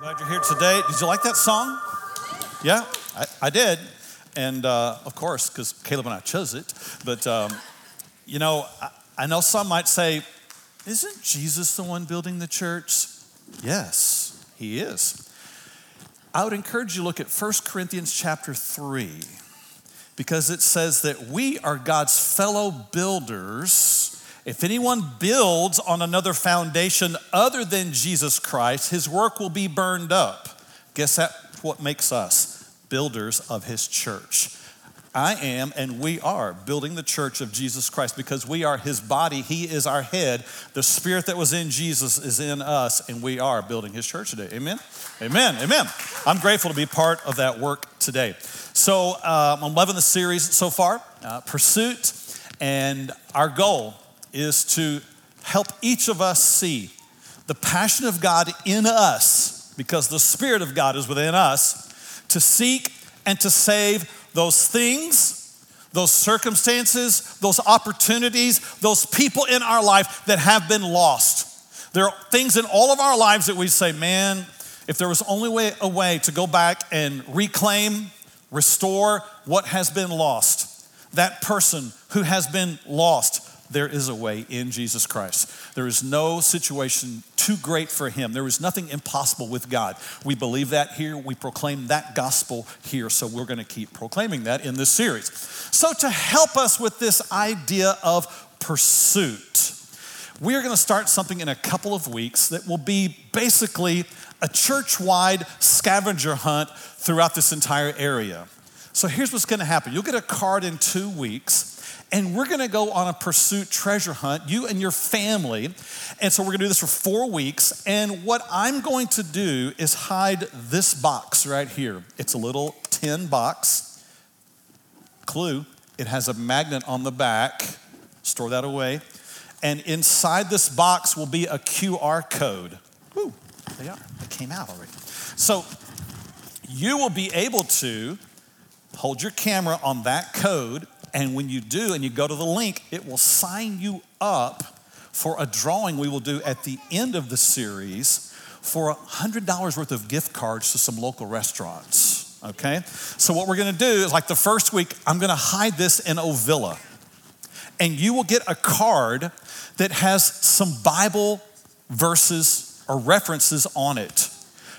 Glad you're here today. Did you like that song? Yeah, I, I did. And uh, of course, because Caleb and I chose it. But, um, you know, I, I know some might say, isn't Jesus the one building the church? Yes, he is. I would encourage you to look at 1 Corinthians chapter 3 because it says that we are God's fellow builders if anyone builds on another foundation other than Jesus Christ, his work will be burned up. Guess that's what makes us builders of his church. I am and we are building the church of Jesus Christ because we are his body. He is our head. The spirit that was in Jesus is in us, and we are building his church today. Amen? Amen. Amen. I'm grateful to be part of that work today. So, um, I'm loving the series so far, uh, Pursuit, and our goal is to help each of us see the passion of God in us, because the Spirit of God is within us, to seek and to save those things, those circumstances, those opportunities, those people in our life that have been lost. There are things in all of our lives that we say, man, if there was only way, a way to go back and reclaim, restore what has been lost, that person who has been lost, there is a way in Jesus Christ. There is no situation too great for him. There is nothing impossible with God. We believe that here. We proclaim that gospel here. So we're going to keep proclaiming that in this series. So, to help us with this idea of pursuit, we are going to start something in a couple of weeks that will be basically a church wide scavenger hunt throughout this entire area. So, here's what's going to happen you'll get a card in two weeks and we're gonna go on a pursuit treasure hunt, you and your family. And so we're gonna do this for four weeks. And what I'm going to do is hide this box right here. It's a little tin box. Clue it has a magnet on the back. Store that away. And inside this box will be a QR code. Woo, they are. They came out already. So you will be able to hold your camera on that code and when you do and you go to the link, it will sign you up for a drawing we will do at the end of the series for $100 worth of gift cards to some local restaurants. Okay? So, what we're gonna do is like the first week, I'm gonna hide this in Ovilla. And you will get a card that has some Bible verses or references on it.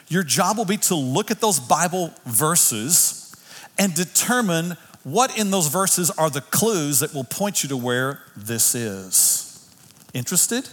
Your job will be to look at those Bible verses and determine what in those verses are the clues that will point you to where this is? Interested?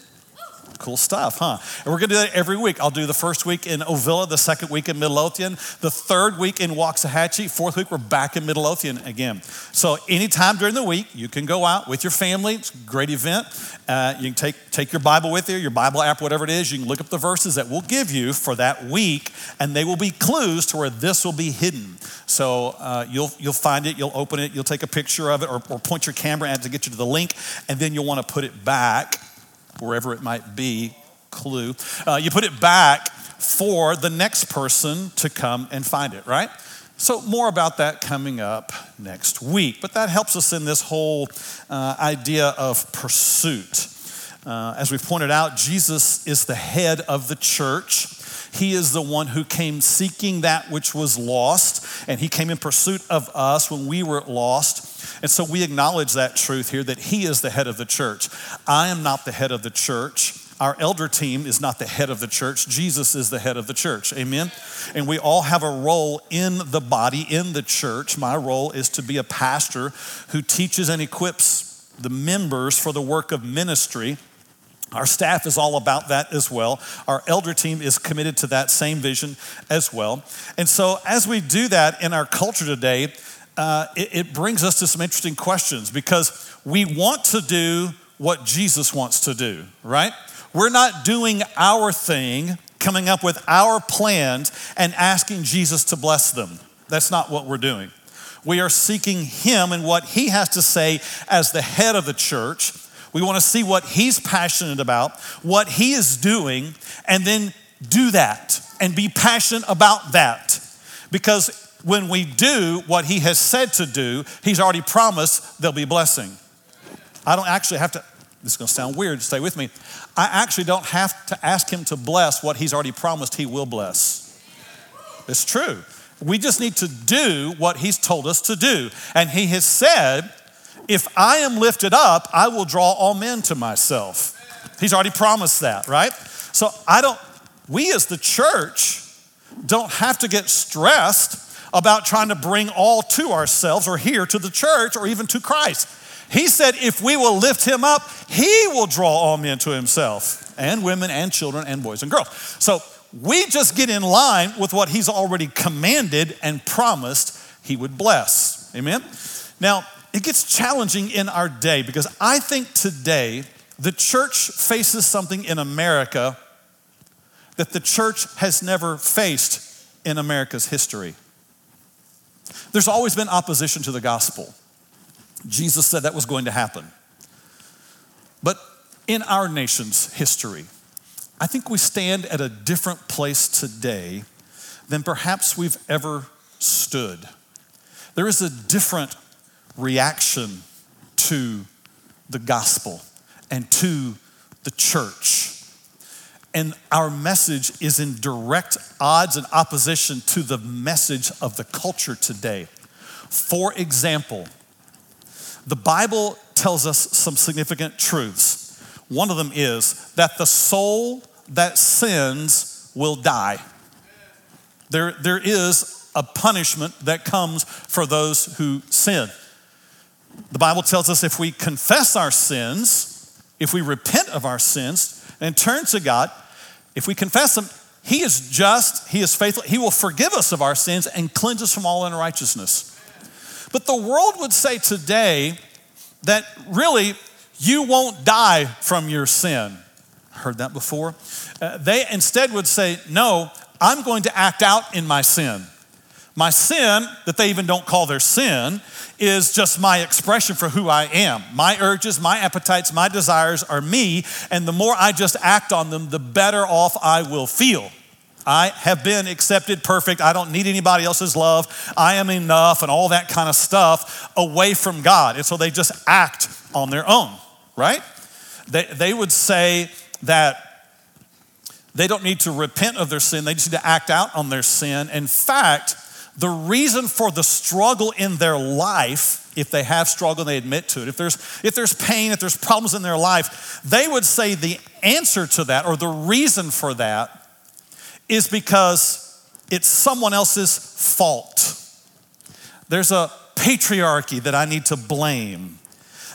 Cool stuff, huh? And we're gonna do that every week. I'll do the first week in Ovilla, the second week in Midlothian, the third week in Waxahachie, fourth week we're back in Midlothian again. So anytime during the week, you can go out with your family. It's a great event. Uh, you can take, take your Bible with you, your Bible app, whatever it is. You can look up the verses that we'll give you for that week, and they will be clues to where this will be hidden. So uh, you'll, you'll find it, you'll open it, you'll take a picture of it, or, or point your camera at it to get you to the link, and then you'll want to put it back wherever it might be, clue. Uh, you put it back for the next person to come and find it, right? So, more about that coming up next week. But that helps us in this whole uh, idea of pursuit. Uh, as we pointed out, Jesus is the head of the church. He is the one who came seeking that which was lost, and He came in pursuit of us when we were lost. And so we acknowledge that truth here that He is the head of the church. I am not the head of the church. Our elder team is not the head of the church. Jesus is the head of the church. Amen? And we all have a role in the body, in the church. My role is to be a pastor who teaches and equips the members for the work of ministry. Our staff is all about that as well. Our elder team is committed to that same vision as well. And so, as we do that in our culture today, uh, it, it brings us to some interesting questions because we want to do what Jesus wants to do, right? We're not doing our thing, coming up with our plans and asking Jesus to bless them. That's not what we're doing. We are seeking Him and what He has to say as the head of the church. We want to see what He's passionate about, what He is doing, and then do that and be passionate about that. Because when we do what he has said to do, he's already promised there'll be blessing. I don't actually have to, this is gonna sound weird, stay with me. I actually don't have to ask him to bless what he's already promised he will bless. It's true. We just need to do what He's told us to do. And He has said, if I am lifted up, I will draw all men to myself. He's already promised that, right? So I don't, we as the church don't have to get stressed about trying to bring all to ourselves or here to the church or even to Christ. He said, if we will lift him up, he will draw all men to himself, and women and children and boys and girls. So we just get in line with what he's already commanded and promised he would bless. Amen? Now, it gets challenging in our day because I think today the church faces something in America that the church has never faced in America's history. There's always been opposition to the gospel. Jesus said that was going to happen. But in our nation's history, I think we stand at a different place today than perhaps we've ever stood. There is a different reaction to the gospel and to the church. And our message is in direct odds and opposition to the message of the culture today. For example, the Bible tells us some significant truths. One of them is that the soul that sins will die. There, there is a punishment that comes for those who sin. The Bible tells us if we confess our sins, if we repent of our sins and turn to God, if we confess them, He is just, He is faithful, He will forgive us of our sins and cleanse us from all unrighteousness. But the world would say today that really you won't die from your sin. Heard that before? Uh, they instead would say, No, I'm going to act out in my sin. My sin, that they even don't call their sin, is just my expression for who I am. My urges, my appetites, my desires are me, and the more I just act on them, the better off I will feel. I have been accepted perfect. I don't need anybody else's love. I am enough, and all that kind of stuff away from God. And so they just act on their own, right? They, they would say that they don't need to repent of their sin, they just need to act out on their sin. In fact, the reason for the struggle in their life, if they have struggle and they admit to it, if there's, if there's pain, if there's problems in their life, they would say the answer to that or the reason for that is because it's someone else's fault. There's a patriarchy that I need to blame.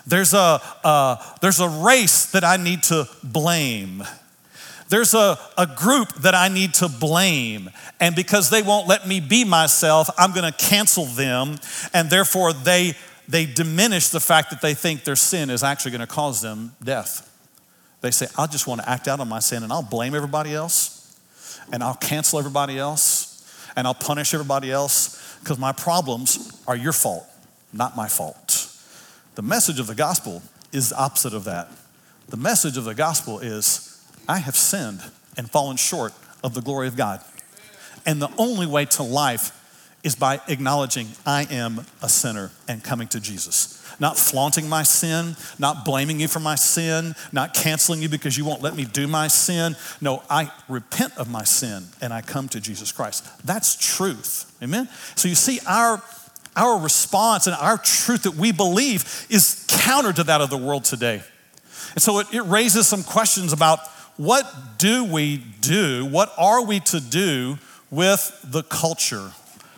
There's a, uh, there's a race that I need to blame. There's a, a group that I need to blame. And because they won't let me be myself, I'm going to cancel them. And therefore, they, they diminish the fact that they think their sin is actually going to cause them death. They say, I just want to act out on my sin and I'll blame everybody else and I'll cancel everybody else and I'll punish everybody else because my problems are your fault, not my fault. The message of the gospel is the opposite of that. The message of the gospel is I have sinned and fallen short of the glory of God. And the only way to life is by acknowledging I am a sinner and coming to Jesus. Not flaunting my sin, not blaming you for my sin, not canceling you because you won't let me do my sin. No, I repent of my sin and I come to Jesus Christ. That's truth. Amen? So you see, our, our response and our truth that we believe is counter to that of the world today. And so it, it raises some questions about what do we do? What are we to do with the culture?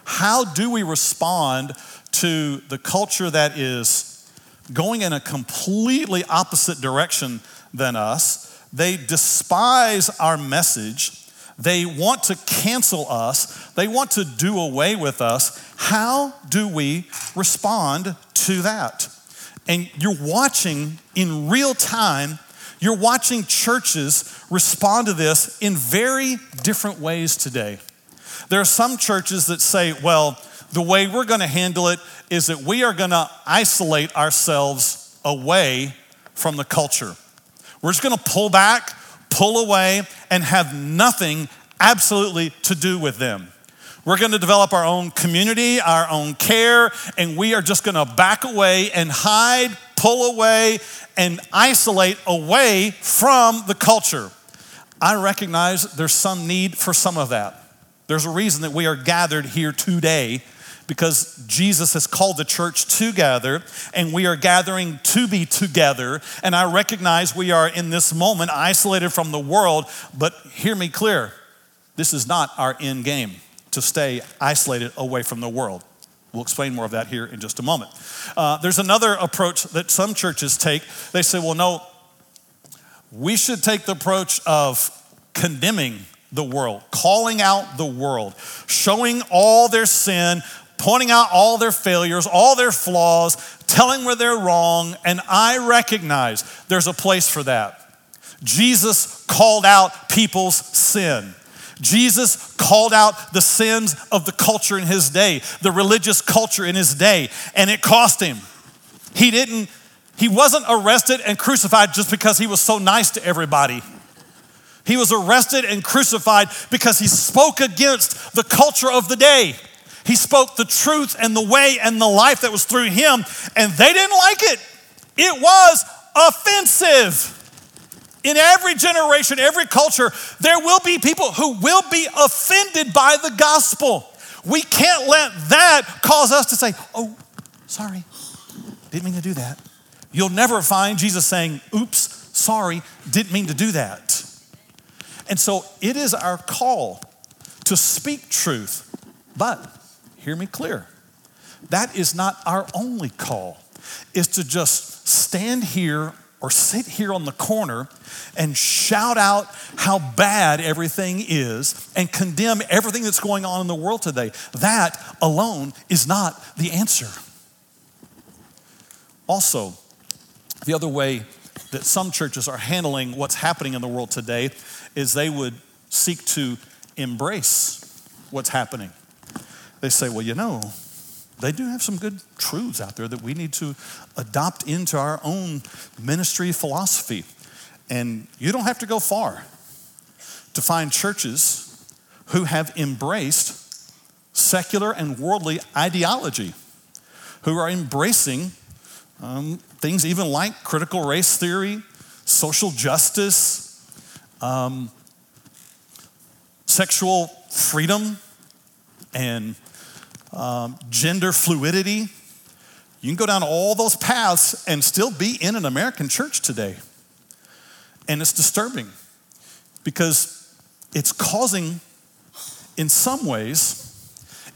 How do we respond to the culture that is going in a completely opposite direction than us? They despise our message. They want to cancel us. They want to do away with us. How do we respond to that? And you're watching in real time, you're watching churches respond to this in very different ways today. There are some churches that say, well, the way we're going to handle it is that we are going to isolate ourselves away from the culture. We're just going to pull back, pull away, and have nothing absolutely to do with them. We're going to develop our own community, our own care, and we are just going to back away and hide, pull away, and isolate away from the culture. I recognize there's some need for some of that. There's a reason that we are gathered here today because Jesus has called the church to gather and we are gathering to be together. And I recognize we are in this moment isolated from the world, but hear me clear this is not our end game to stay isolated away from the world. We'll explain more of that here in just a moment. Uh, there's another approach that some churches take. They say, well, no, we should take the approach of condemning the world, calling out the world, showing all their sin, pointing out all their failures, all their flaws, telling where they're wrong. And I recognize there's a place for that. Jesus called out people's sin. Jesus called out the sins of the culture in his day, the religious culture in his day, and it cost him. He didn't, he wasn't arrested and crucified just because he was so nice to everybody. He was arrested and crucified because he spoke against the culture of the day. He spoke the truth and the way and the life that was through him, and they didn't like it. It was offensive. In every generation, every culture, there will be people who will be offended by the gospel. We can't let that cause us to say, oh, sorry, didn't mean to do that. You'll never find Jesus saying, oops, sorry, didn't mean to do that. And so it is our call to speak truth, but hear me clear. That is not our only call, is to just stand here or sit here on the corner and shout out how bad everything is and condemn everything that's going on in the world today. That alone is not the answer. Also, the other way that some churches are handling what's happening in the world today is they would seek to embrace what's happening. They say, well, you know, they do have some good truths out there that we need to adopt into our own ministry philosophy. And you don't have to go far to find churches who have embraced secular and worldly ideology, who are embracing um, things even like critical race theory, social justice, um, sexual freedom, and um, gender fluidity. You can go down all those paths and still be in an American church today. And it's disturbing because it's causing, in some ways,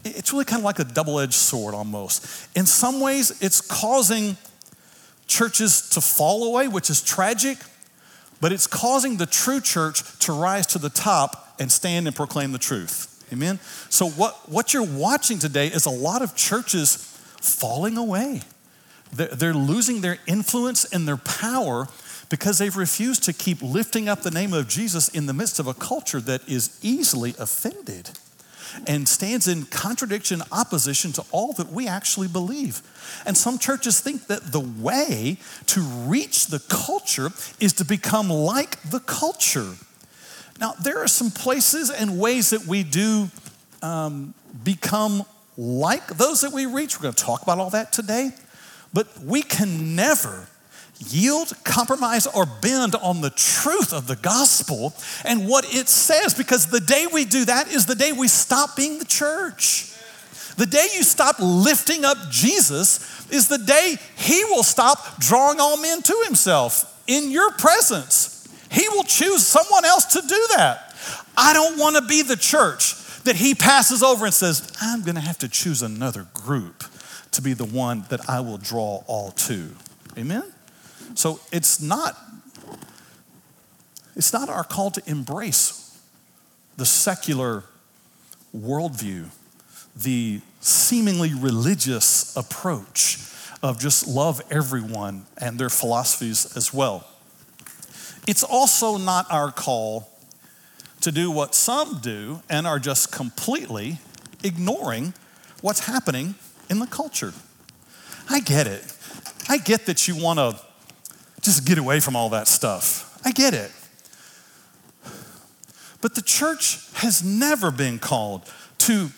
it's really kind of like a double edged sword almost. In some ways, it's causing churches to fall away, which is tragic, but it's causing the true church to rise to the top and stand and proclaim the truth. Amen? So, what, what you're watching today is a lot of churches falling away. They're, they're losing their influence and their power because they've refused to keep lifting up the name of Jesus in the midst of a culture that is easily offended and stands in contradiction, opposition to all that we actually believe. And some churches think that the way to reach the culture is to become like the culture. Now, there are some places and ways that we do um, become like those that we reach. We're going to talk about all that today. But we can never yield, compromise, or bend on the truth of the gospel and what it says because the day we do that is the day we stop being the church. The day you stop lifting up Jesus is the day he will stop drawing all men to himself in your presence. He will choose someone else to do that. I don't want to be the church that he passes over and says, I'm going to have to choose another group to be the one that I will draw all to. Amen? So it's not it's not our call to embrace the secular worldview, the seemingly religious approach of just love everyone and their philosophies as well. It's also not our call to do what some do and are just completely ignoring what's happening in the culture. I get it. I get that you want to just get away from all that stuff. I get it. But the church has never been called to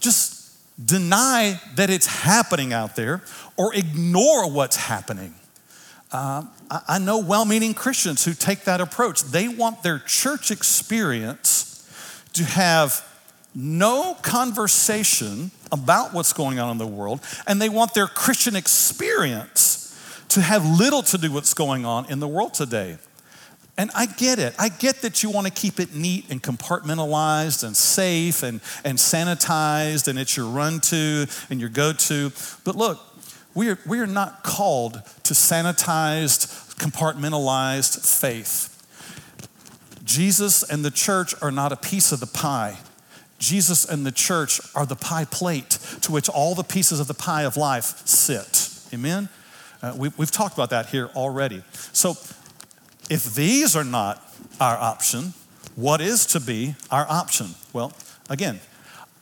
just deny that it's happening out there or ignore what's happening. Uh, I know well meaning Christians who take that approach. They want their church experience to have no conversation about what's going on in the world, and they want their Christian experience to have little to do with what's going on in the world today. And I get it. I get that you want to keep it neat and compartmentalized and safe and, and sanitized, and it's your run to and your go to. But look, we are, we are not called to sanitized, compartmentalized faith. Jesus and the church are not a piece of the pie. Jesus and the church are the pie plate to which all the pieces of the pie of life sit. Amen? Uh, we, we've talked about that here already. So, if these are not our option, what is to be our option? Well, again,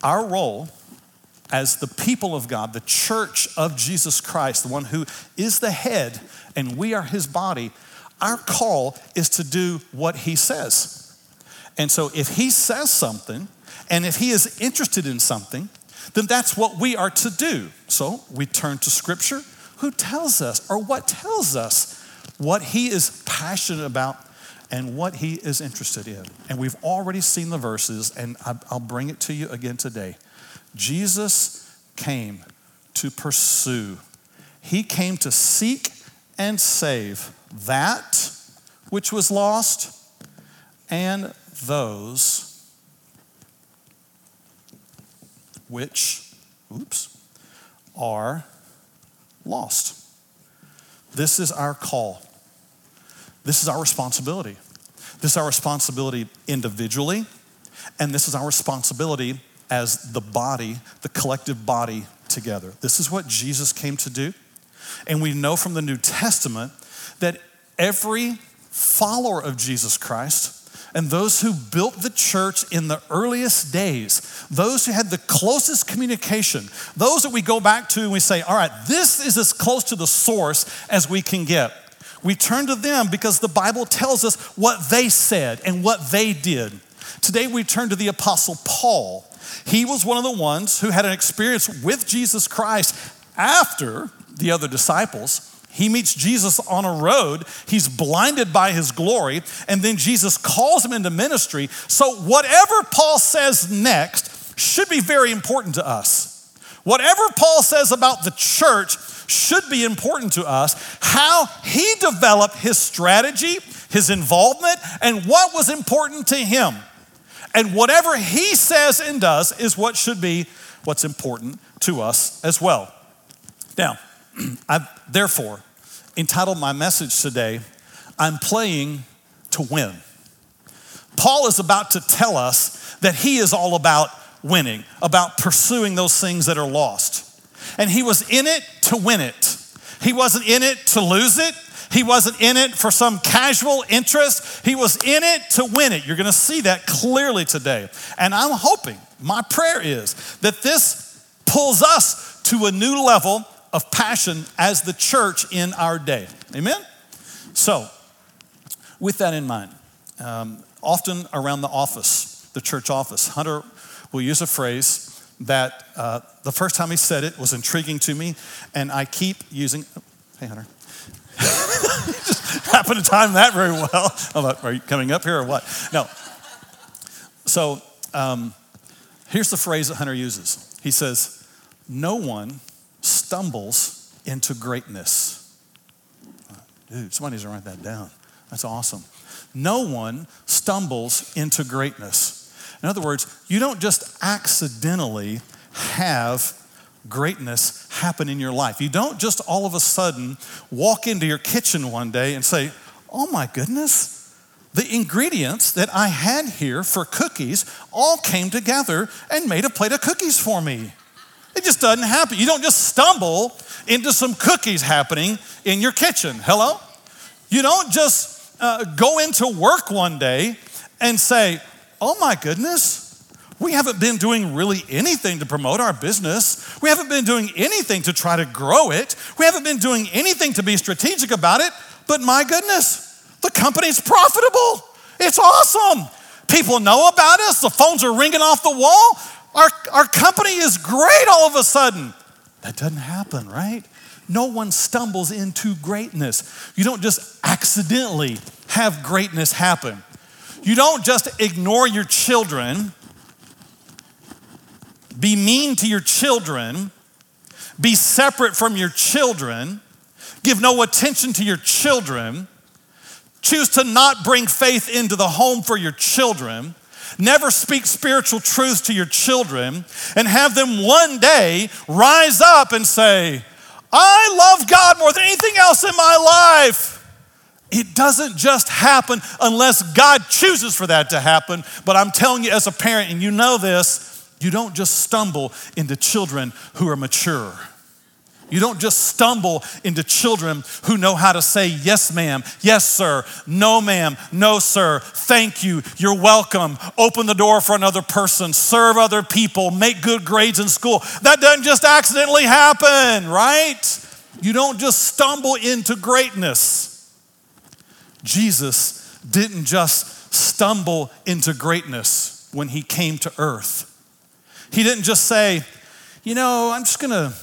our role as the people of God, the church of Jesus Christ, the one who is the head and we are his body, our call is to do what he says. And so if he says something and if he is interested in something, then that's what we are to do. So we turn to scripture. Who tells us or what tells us what he is passionate about and what he is interested in? And we've already seen the verses, and I'll bring it to you again today. Jesus came to pursue, he came to seek and save that which was lost and those which, oops, are lost. This is our call. This is our responsibility. This is our responsibility individually, and this is our responsibility as the body, the collective body together. This is what Jesus came to do. And we know from the New Testament that every follower of Jesus Christ and those who built the church in the earliest days, those who had the closest communication, those that we go back to and we say, all right, this is as close to the source as we can get. We turn to them because the Bible tells us what they said and what they did. Today we turn to the Apostle Paul. He was one of the ones who had an experience with Jesus Christ after the other disciples. He meets Jesus on a road. He's blinded by his glory, and then Jesus calls him into ministry. So, whatever Paul says next should be very important to us. Whatever Paul says about the church should be important to us. How he developed his strategy, his involvement, and what was important to him. And whatever he says and does is what should be what's important to us as well. Now, I've therefore entitled my message today, I'm playing to win. Paul is about to tell us that he is all about winning, about pursuing those things that are lost. And he was in it to win it. He wasn't in it to lose it. He wasn't in it for some casual interest. He was in it to win it. You're going to see that clearly today. And I'm hoping, my prayer is that this pulls us to a new level of passion as the church in our day. Amen? So, with that in mind, um, often around the office, the church office, Hunter will use a phrase that uh, the first time he said it was intriguing to me, and I keep using. Oh, hey, Hunter. Just happened to time that very well. Are you coming up here or what? No. So um, here's the phrase that Hunter uses. He says, "No one stumbles into greatness. Dude, somebody needs to write that down. That's awesome. No one stumbles into greatness. In other words, you don't just accidentally have greatness happen in your life. You don't just all of a sudden walk into your kitchen one day and say, Oh my goodness, the ingredients that I had here for cookies all came together and made a plate of cookies for me. It just doesn't happen. You don't just stumble into some cookies happening in your kitchen. Hello? You don't just uh, go into work one day and say, oh my goodness, we haven't been doing really anything to promote our business. We haven't been doing anything to try to grow it. We haven't been doing anything to be strategic about it. But my goodness, the company's profitable. It's awesome. People know about us. The phones are ringing off the wall. Our, our company is great all of a sudden. That doesn't happen, right? No one stumbles into greatness. You don't just accidentally have greatness happen. You don't just ignore your children be mean to your children, be separate from your children, give no attention to your children, choose to not bring faith into the home for your children, never speak spiritual truths to your children, and have them one day rise up and say, I love God more than anything else in my life. It doesn't just happen unless God chooses for that to happen. But I'm telling you, as a parent, and you know this, you don't just stumble into children who are mature. You don't just stumble into children who know how to say, yes, ma'am, yes, sir, no, ma'am, no, sir, thank you, you're welcome, open the door for another person, serve other people, make good grades in school. That doesn't just accidentally happen, right? You don't just stumble into greatness. Jesus didn't just stumble into greatness when he came to earth. He didn't just say, you know, I'm just gonna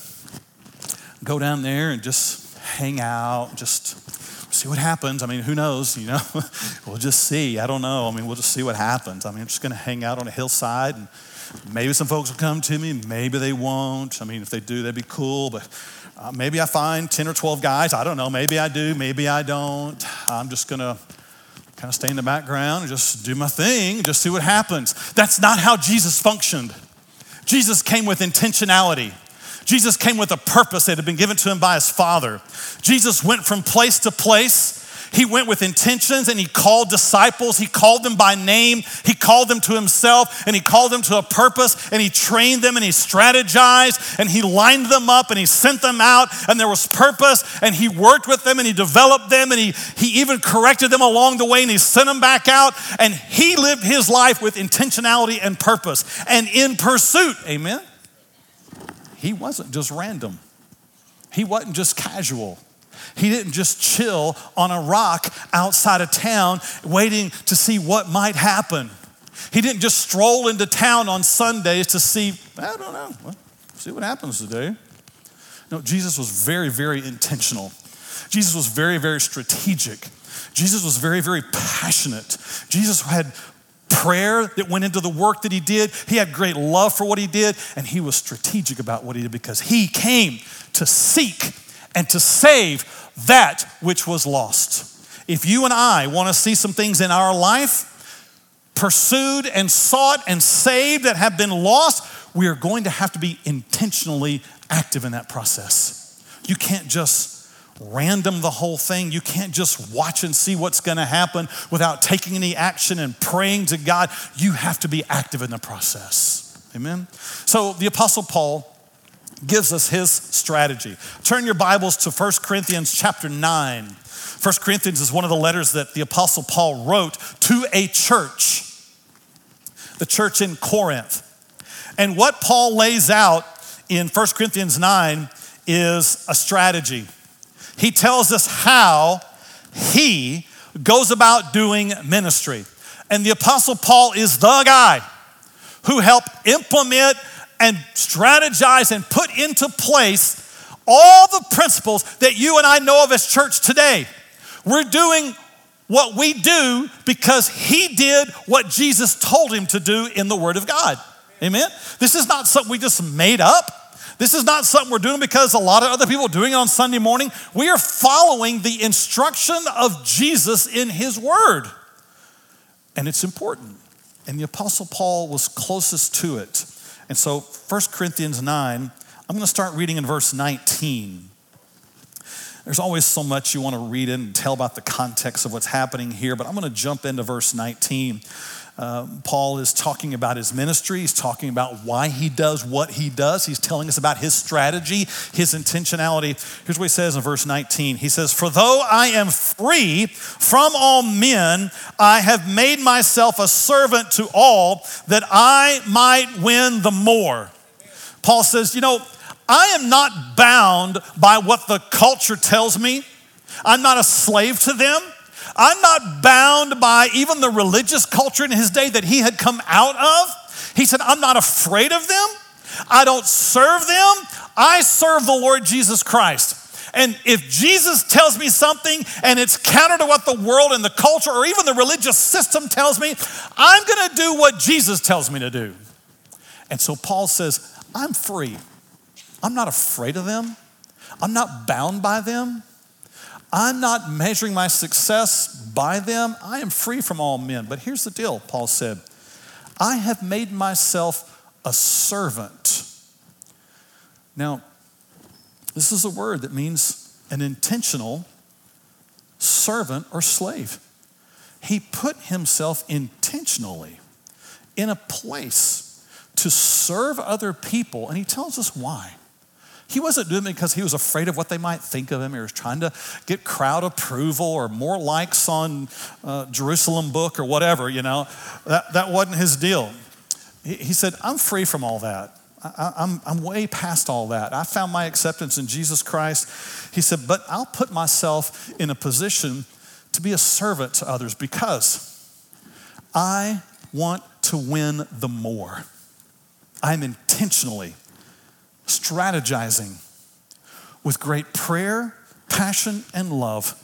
go down there and just hang out, just see what happens. I mean, who knows, you know? we'll just see. I don't know. I mean, we'll just see what happens. I mean, I'm just gonna hang out on a hillside and maybe some folks will come to me, maybe they won't. I mean, if they do, that'd be cool, but uh, maybe I find 10 or 12 guys. I don't know. Maybe I do, maybe I don't. I'm just gonna kind of stay in the background and just do my thing, just see what happens. That's not how Jesus functioned. Jesus came with intentionality. Jesus came with a purpose that had been given to him by his Father. Jesus went from place to place. He went with intentions and he called disciples. He called them by name. He called them to himself and he called them to a purpose and he trained them and he strategized and he lined them up and he sent them out and there was purpose and he worked with them and he developed them and he, he even corrected them along the way and he sent them back out and he lived his life with intentionality and purpose and in pursuit. Amen he wasn't just random, he wasn't just casual. He didn't just chill on a rock outside of town waiting to see what might happen. He didn't just stroll into town on Sundays to see, I don't know, well, see what happens today. No, Jesus was very, very intentional. Jesus was very, very strategic. Jesus was very, very passionate. Jesus had prayer that went into the work that he did. He had great love for what he did, and he was strategic about what he did because he came to seek and to save that which was lost. If you and I want to see some things in our life pursued and sought and saved that have been lost, we are going to have to be intentionally active in that process. You can't just random the whole thing. You can't just watch and see what's going to happen without taking any action and praying to God. You have to be active in the process. Amen? So the Apostle Paul gives us his strategy. Turn your Bibles to 1 Corinthians chapter 9. 1 Corinthians is one of the letters that the Apostle Paul wrote to a church, the church in Corinth. And what Paul lays out in 1 Corinthians 9 is a strategy he tells us how he goes about doing ministry. And the Apostle Paul is the guy who helped implement and strategize and put into place all the principles that you and I know of as church today. We're doing what we do because he did what Jesus told him to do in the Word of God. Amen? This is not something we just made up. This is not something we're doing because a lot of other people are doing it on Sunday morning. We are following the instruction of Jesus in his word. And it's important. And the Apostle Paul was closest to it. And so 1 Corinthians 9, I'm going to start reading in verse 19. There's always so much you want to read in and tell about the context of what's happening here, but I'm going to jump into verse 19. Uh, Paul is talking about his ministry. He's talking about why he does what he does. He's telling us about his strategy, his intentionality. Here's what he says in verse 19 He says, For though I am free from all men, I have made myself a servant to all that I might win the more. Paul says, You know, I am not bound by what the culture tells me, I'm not a slave to them. I'm not bound by even the religious culture in his day that he had come out of. He said, I'm not afraid of them. I don't serve them. I serve the Lord Jesus Christ. And if Jesus tells me something and it's counter to what the world and the culture or even the religious system tells me, I'm going to do what Jesus tells me to do. And so Paul says, I'm free. I'm not afraid of them. I'm not bound by them. I'm not measuring my success by them. I am free from all men. But here's the deal, Paul said I have made myself a servant. Now, this is a word that means an intentional servant or slave. He put himself intentionally in a place to serve other people, and he tells us why. He wasn't doing it because he was afraid of what they might think of him. He was trying to get crowd approval or more likes on uh, Jerusalem book or whatever, you know. That, that wasn't his deal. He, he said, I'm free from all that. I, I'm, I'm way past all that. I found my acceptance in Jesus Christ. He said, but I'll put myself in a position to be a servant to others because I want to win the more. I'm intentionally strategizing with great prayer, passion, and love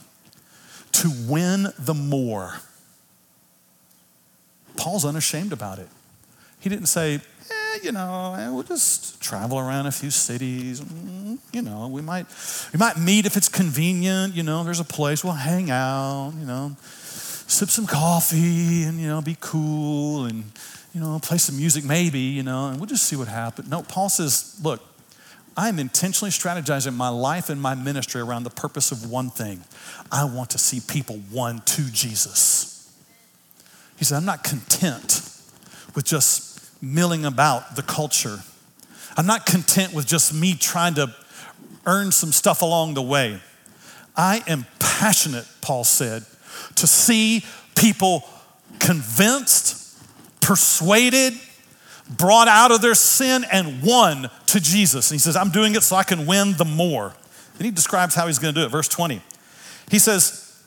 to win the more. Paul's unashamed about it. He didn't say, eh, you know, eh, we'll just travel around a few cities. Mm, you know, we might, we might meet if it's convenient. You know, there's a place we'll hang out. You know, sip some coffee and you know, be cool and you know, play some music maybe. You know, and we'll just see what happens. No, Paul says, look, I'm intentionally strategizing my life and my ministry around the purpose of one thing. I want to see people won to Jesus. He said, I'm not content with just milling about the culture. I'm not content with just me trying to earn some stuff along the way. I am passionate, Paul said, to see people convinced, persuaded, brought out of their sin and won to Jesus. And he says, I'm doing it so I can win the more. Then he describes how he's going to do it. Verse 20. He says,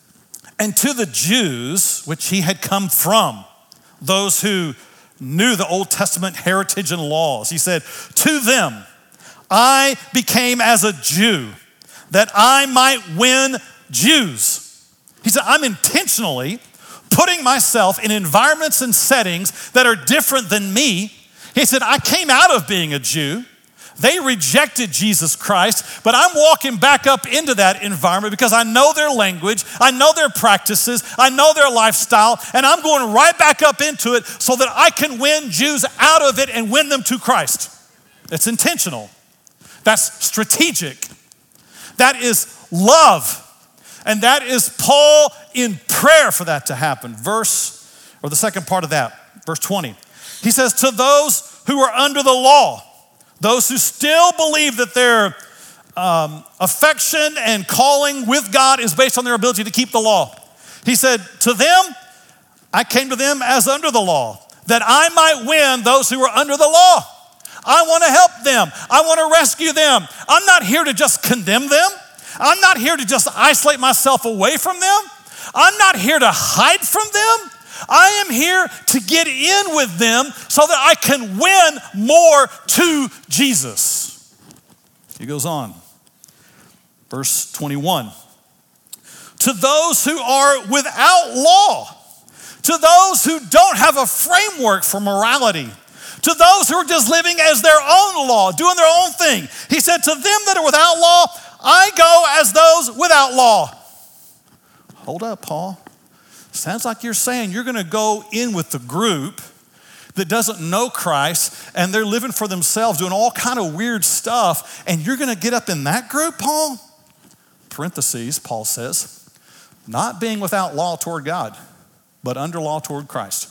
And to the Jews, which he had come from, those who knew the Old Testament heritage and laws, he said, To them I became as a Jew that I might win Jews. He said, I'm intentionally putting myself in environments and settings that are different than me he said, I came out of being a Jew. They rejected Jesus Christ, but I'm walking back up into that environment because I know their language, I know their practices, I know their lifestyle, and I'm going right back up into it so that I can win Jews out of it and win them to Christ. It's intentional, that's strategic, that is love. And that is Paul in prayer for that to happen. Verse, or the second part of that, verse 20. He says, To those who are under the law, those who still believe that their um, affection and calling with God is based on their ability to keep the law. He said, To them, I came to them as under the law, that I might win those who are under the law. I want to help them. I want to rescue them. I'm not here to just condemn them. I'm not here to just isolate myself away from them. I'm not here to hide from them. I am here to get in with them so that I can win more to Jesus. He goes on, verse 21 To those who are without law, to those who don't have a framework for morality, to those who are just living as their own law, doing their own thing. He said, To them that are without law, I go as those without law. Hold up, Paul. Sounds like you're saying you're going to go in with the group that doesn't know Christ and they're living for themselves, doing all kind of weird stuff, and you're going to get up in that group, Paul? Parentheses, Paul says, not being without law toward God, but under law toward Christ.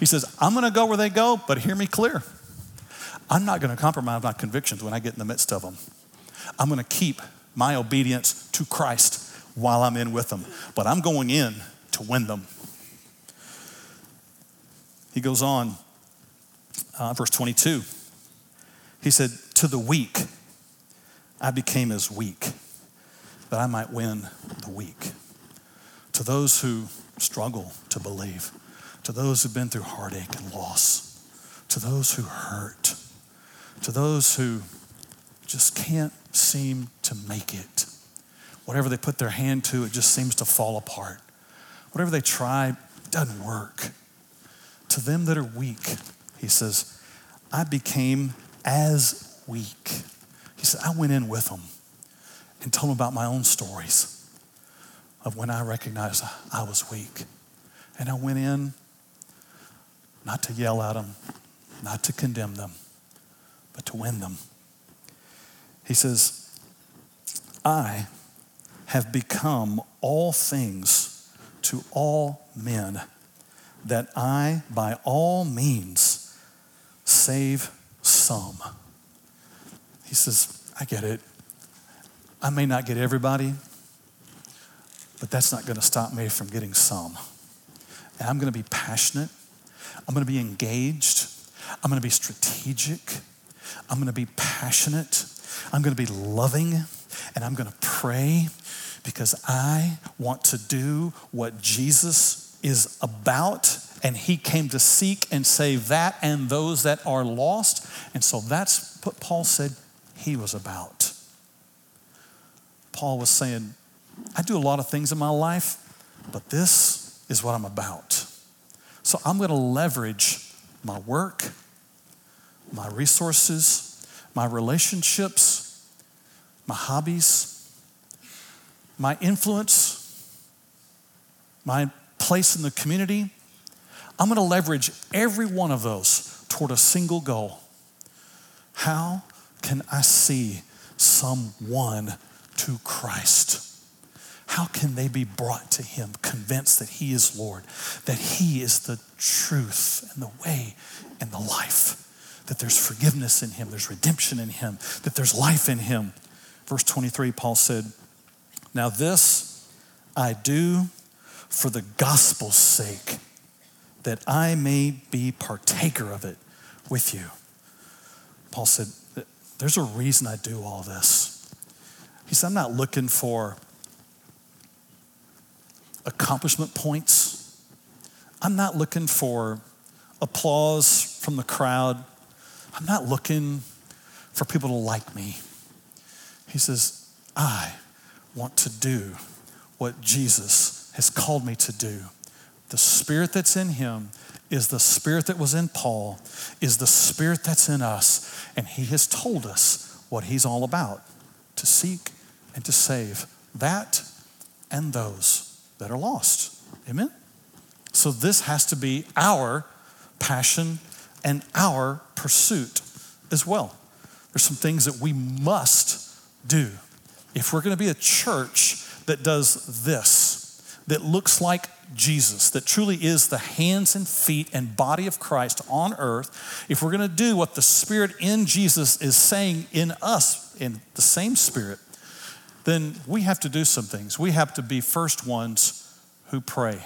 He says, I'm going to go where they go, but hear me clear. I'm not going to compromise my convictions when I get in the midst of them. I'm going to keep my obedience to Christ while I'm in with them, but I'm going in to win them. He goes on, uh, verse 22. He said, To the weak, I became as weak, that I might win the weak. To those who struggle to believe, to those who've been through heartache and loss, to those who hurt, to those who just can't seem to make it. Whatever they put their hand to, it just seems to fall apart. Whatever they try doesn't work. To them that are weak, he says, I became as weak. He said, I went in with them and told them about my own stories of when I recognized I was weak. And I went in not to yell at them, not to condemn them, but to win them. He says, I have become all things to all men, that I by all means save some. He says, I get it. I may not get everybody, but that's not going to stop me from getting some. And I'm going to be passionate. I'm going to be engaged. I'm going to be strategic. I'm going to be passionate. I'm going to be loving. And I'm going to pray because I want to do what Jesus is about. And he came to seek and save that and those that are lost. And so that's what Paul said he was about. Paul was saying, I do a lot of things in my life, but this is what I'm about. So I'm going to leverage my work, my resources, my relationships, my hobbies, my influence, my place in the community. I'm going to leverage every one of those toward a single goal. How can I see someone to Christ? How can they be brought to Him, convinced that He is Lord, that He is the truth and the way and the life, that there's forgiveness in Him, there's redemption in Him, that there's life in Him? Verse 23, Paul said, Now this I do for the gospel's sake, that I may be partaker of it with you. Paul said, There's a reason I do all this. He said, I'm not looking for accomplishment points. I'm not looking for applause from the crowd. I'm not looking for people to like me. He says, I want to do what Jesus has called me to do. The spirit that's in him is the spirit that was in Paul, is the spirit that's in us. And he has told us what he's all about to seek and to save that and those that are lost. Amen? So this has to be our passion and our pursuit as well. There's some things that we must do. If we're going to be a church that does this, that looks like Jesus, that truly is the hands and feet and body of Christ on earth, if we're going to do what the Spirit in Jesus is saying in us, in the same Spirit, then we have to do some things. We have to be first ones who pray.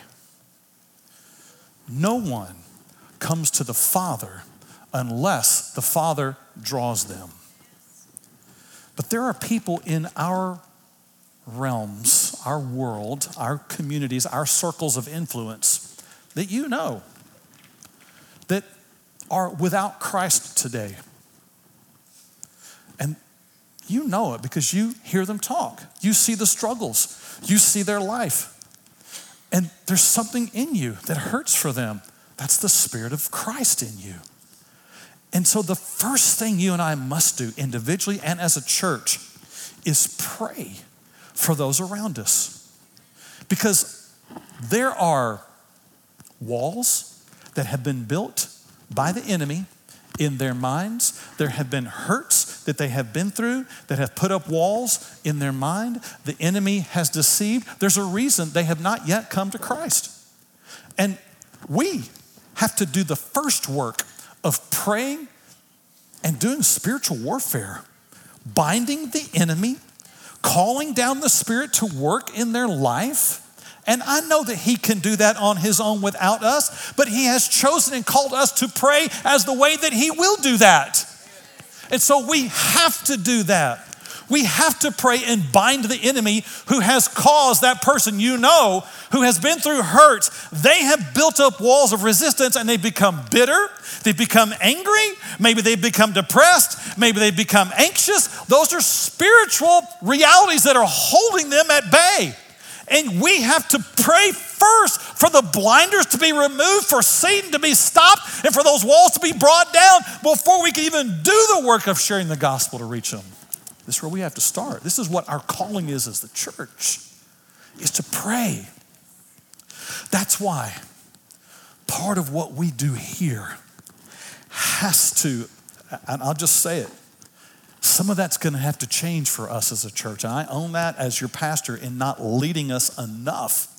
No one comes to the Father unless the Father draws them. But there are people in our realms, our world, our communities, our circles of influence that you know that are without Christ today. And you know it because you hear them talk. You see the struggles. You see their life. And there's something in you that hurts for them. That's the Spirit of Christ in you. And so, the first thing you and I must do individually and as a church is pray for those around us. Because there are walls that have been built by the enemy in their minds. There have been hurts that they have been through that have put up walls in their mind. The enemy has deceived. There's a reason they have not yet come to Christ. And we have to do the first work of praying and doing spiritual warfare, binding the enemy, calling down the Spirit to work in their life and I know that He can do that on His own without us, but He has chosen and called us to pray as the way that He will do that. And so we have to do that. We have to pray and bind the enemy who has caused that person you know who has been through hurts. They have built up walls of resistance and they become bitter. They become angry. Maybe they become depressed. Maybe they become anxious. Those are spiritual realities that are holding them at bay. And we have to pray first for the blinders to be removed, for Satan to be stopped, and for those walls to be brought down before we can even do the work of sharing the gospel to reach them. This is where we have to start. This is what our calling is as the church, is to pray. That's why part of what we do here has to, and I'll just say it, some of that's going to have to change for us as a church. And I own that as your pastor in not leading us enough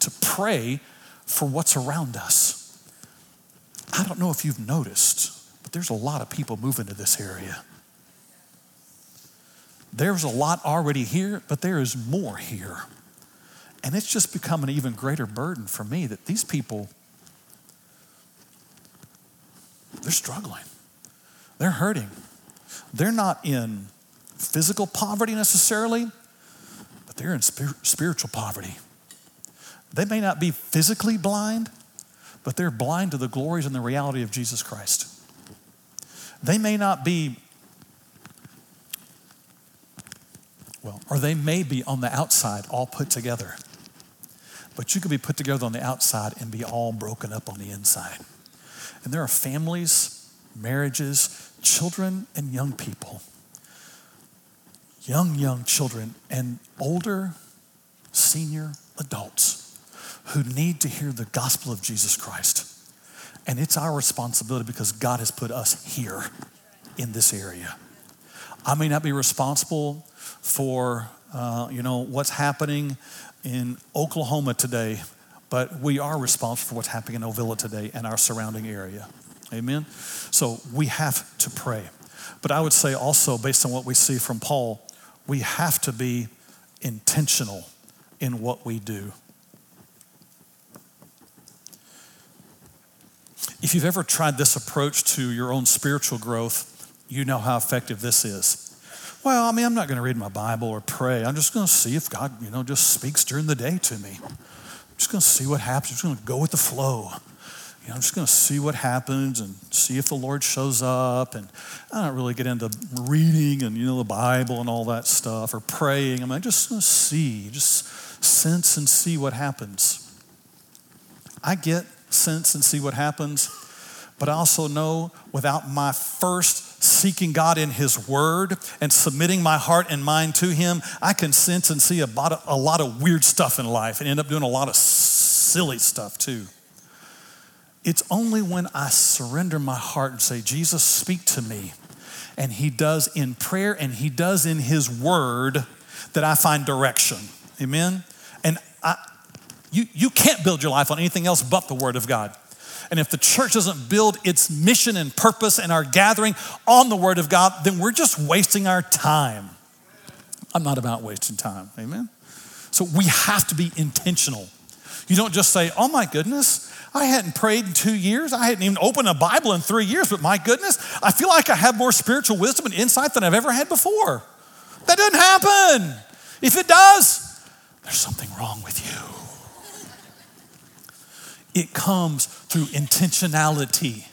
to pray for what's around us. I don't know if you've noticed, but there's a lot of people moving to this area. There's a lot already here, but there is more here. And it's just become an even greater burden for me that these people, they're struggling. They're hurting. They're not in physical poverty necessarily, but they're in spir- spiritual poverty. They may not be physically blind, but they're blind to the glories and the reality of Jesus Christ. They may not be, well, or they may be on the outside all put together, but you could be put together on the outside and be all broken up on the inside. And there are families, marriages, children and young people, young, young children, and older, senior adults who need to hear the gospel of Jesus Christ. And it's our responsibility because God has put us here in this area. I may not be responsible for, uh, you know, what's happening in Oklahoma today, but we are responsible for what's happening in Ovilla today and our surrounding area. Amen? So we have to pray. But I would say also, based on what we see from Paul, we have to be intentional in what we do. If you've ever tried this approach to your own spiritual growth, you know how effective this is. Well, I mean, I'm not going to read my Bible or pray. I'm just going to see if God, you know, just speaks during the day to me. I'm just going to see what happens. I'm just going to go with the flow you know, I'm just going to see what happens and see if the Lord shows up. And I don't really get into reading and, you know, the Bible and all that stuff or praying. I mean, I'm just going to see, just sense and see what happens. I get sense and see what happens, but I also know without my first seeking God in His Word and submitting my heart and mind to Him, I can sense and see a lot of, a lot of weird stuff in life and end up doing a lot of silly stuff too. It's only when I surrender my heart and say, Jesus, speak to me. And He does in prayer and He does in His word that I find direction. Amen? And I, you, you can't build your life on anything else but the Word of God. And if the church doesn't build its mission and purpose and our gathering on the Word of God, then we're just wasting our time. I'm not about wasting time. Amen? So we have to be intentional. You don't just say, oh my goodness, I hadn't prayed in two years. I hadn't even opened a Bible in three years, but my goodness, I feel like I have more spiritual wisdom and insight than I've ever had before. That doesn't happen. If it does, there's something wrong with you. It comes through intentionality.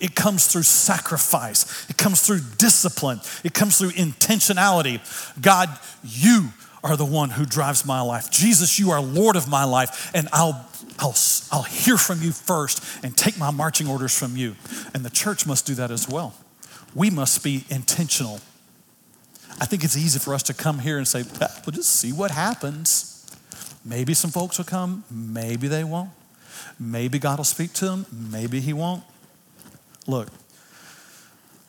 It comes through sacrifice. It comes through discipline. It comes through intentionality. God, you are the one who drives my life. Jesus, you are Lord of my life, and I'll, I'll, I'll hear from you first and take my marching orders from you. And the church must do that as well. We must be intentional. I think it's easy for us to come here and say, we'll just see what happens. Maybe some folks will come, maybe they won't. Maybe God will speak to them, maybe He won't. Look,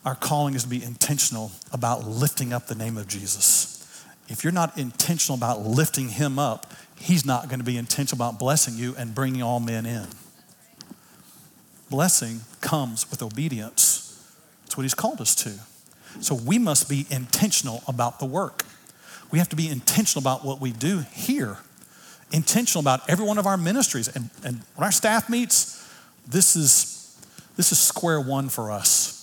our calling is to be intentional about lifting up the name of Jesus if you're not intentional about lifting him up, he's not going to be intentional about blessing you and bringing all men in. Blessing comes with obedience. That's what he's called us to. So we must be intentional about the work. We have to be intentional about what we do here, intentional about every one of our ministries. And, and when our staff meets, this is, this is square one for us.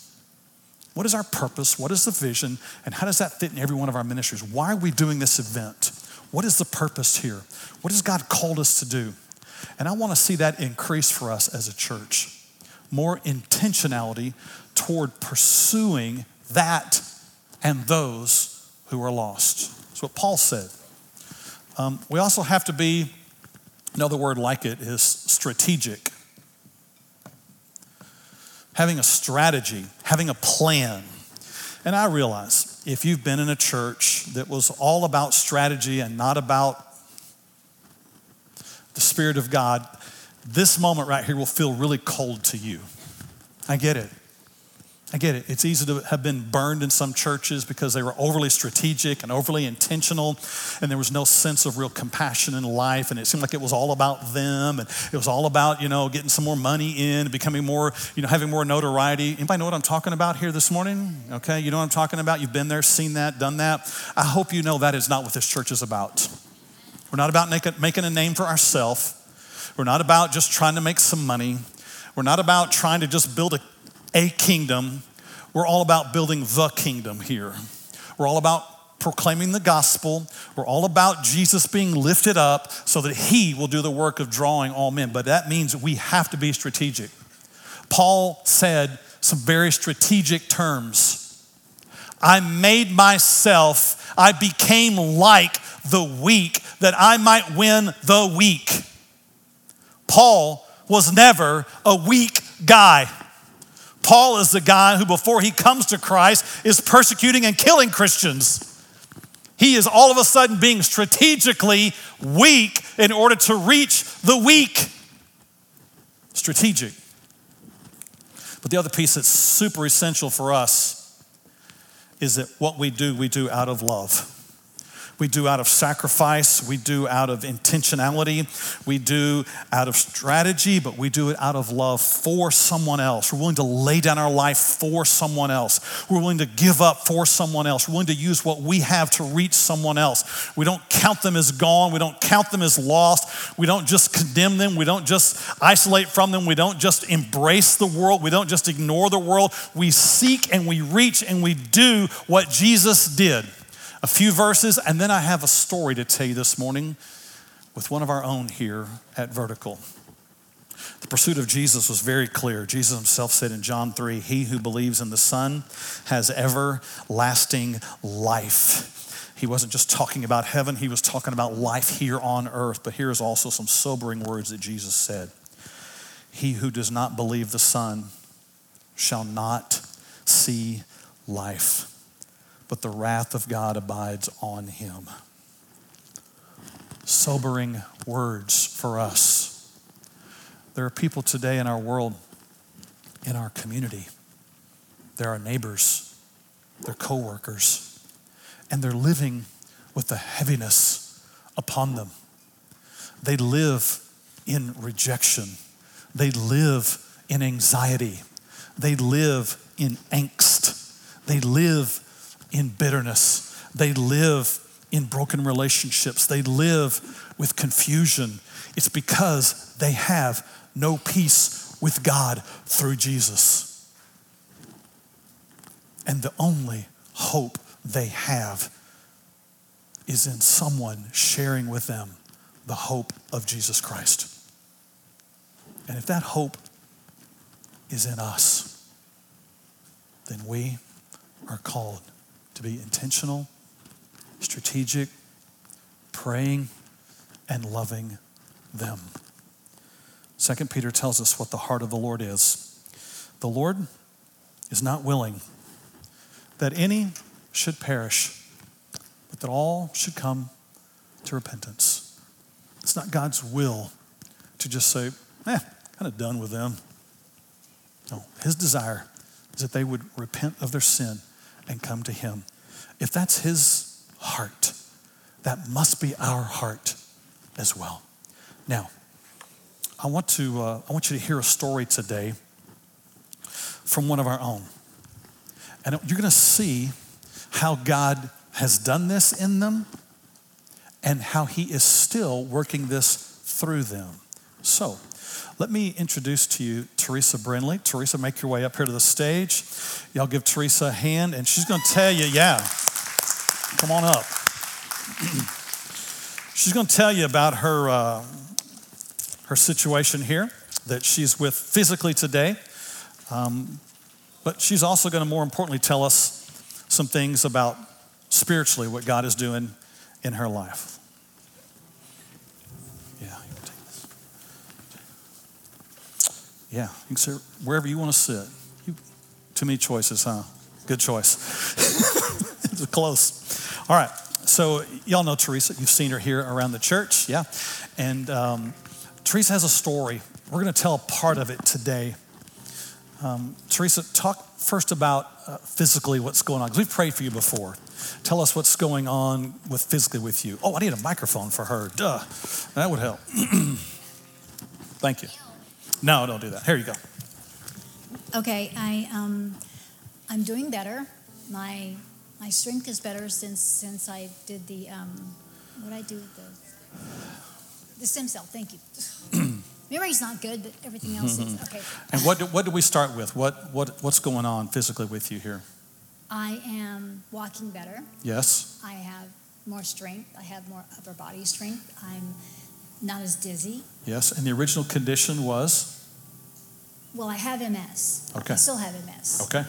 What is our purpose? What is the vision? And how does that fit in every one of our ministries? Why are we doing this event? What is the purpose here? What has God called us to do? And I want to see that increase for us as a church. More intentionality toward pursuing that and those who are lost. That's what Paul said. Um, we also have to be Another word like it is strategic. Having a strategy, having a plan. And I realize if you've been in a church that was all about strategy and not about the Spirit of God, this moment right here will feel really cold to you. I get it. I get it. It's easy to have been burned in some churches because they were overly strategic and overly intentional, and there was no sense of real compassion in life, and it seemed like it was all about them, and it was all about you know getting some more money in, becoming more you know having more notoriety. Anybody know what I'm talking about here this morning? Okay, you know what I'm talking about. You've been there, seen that, done that. I hope you know that is not what this church is about. We're not about making, making a name for ourselves. We're not about just trying to make some money. We're not about trying to just build a a kingdom. We're all about building the kingdom here. We're all about proclaiming the gospel. We're all about Jesus being lifted up so that he will do the work of drawing all men. But that means we have to be strategic. Paul said some very strategic terms. I made myself, I became like the weak that I might win the weak. Paul was never a weak guy. Paul is the guy who, before he comes to Christ, is persecuting and killing Christians. He is all of a sudden being strategically weak in order to reach the weak. Strategic. But the other piece that's super essential for us is that what we do, we do out of love. We do out of sacrifice. We do out of intentionality. We do out of strategy, but we do it out of love for someone else. We're willing to lay down our life for someone else. We're willing to give up for someone else. We're willing to use what we have to reach someone else. We don't count them as gone. We don't count them as lost. We don't just condemn them. We don't just isolate from them. We don't just embrace the world. We don't just ignore the world. We seek and we reach and we do what Jesus did a few verses, and then I have a story to tell you this morning with one of our own here at Vertical. The pursuit of Jesus was very clear. Jesus himself said in John 3 He who believes in the Son has everlasting life. He wasn't just talking about heaven, he was talking about life here on earth. But here's also some sobering words that Jesus said He who does not believe the Son shall not see life but the wrath of God abides on him. Sobering words for us. There are people today in our world, in our community, there are neighbors, they're coworkers, and they're living with the heaviness upon them. They live in rejection. They live in anxiety. They live in angst. They live in bitterness. They live in broken relationships. They live with confusion. It's because they have no peace with God through Jesus. And the only hope they have is in someone sharing with them the hope of Jesus Christ. And if that hope is in us, then we are called to be intentional, strategic, praying, and loving them. Second Peter tells us what the heart of the Lord is. The Lord is not willing that any should perish, but that all should come to repentance. It's not God's will to just say, eh, kind of done with them. No, his desire is that they would repent of their sin and come to Him. If that's His heart, that must be our heart as well. Now, I want to uh, I want you to hear a story today from one of our own, and you're going to see how God has done this in them, and how He is still working this through them. So, let me introduce to you Teresa Brindley. Teresa, make your way up here to the stage. Y'all give Teresa a hand, and she's going to tell you, yeah, come on up. she's going to tell you about her, uh, her situation here that she's with physically today. Um, but she's also going to, more importantly, tell us some things about spiritually what God is doing in her life. Yeah, you can sit wherever you want to sit. You, too many choices, huh? Good choice. it's close. All right. So y'all know Teresa. You've seen her here around the church, yeah. And um, Teresa has a story. We're going to tell a part of it today. Um, Teresa, talk first about uh, physically what's going on. Because we've prayed for you before. Tell us what's going on with physically with you. Oh, I need a microphone for her. Duh. That would help. Thank you. No, don't do that. Here you go. Okay, I um, I'm doing better. My my strength is better since since I did the um, what I do the the stem cell. Thank you. Memory's not good, but everything else is okay. And what do, what do we start with? What what what's going on physically with you here? I am walking better. Yes. I have more strength. I have more upper body strength. I'm not as dizzy. Yes. And the original condition was Well, I have MS. Okay. I still have MS. okay.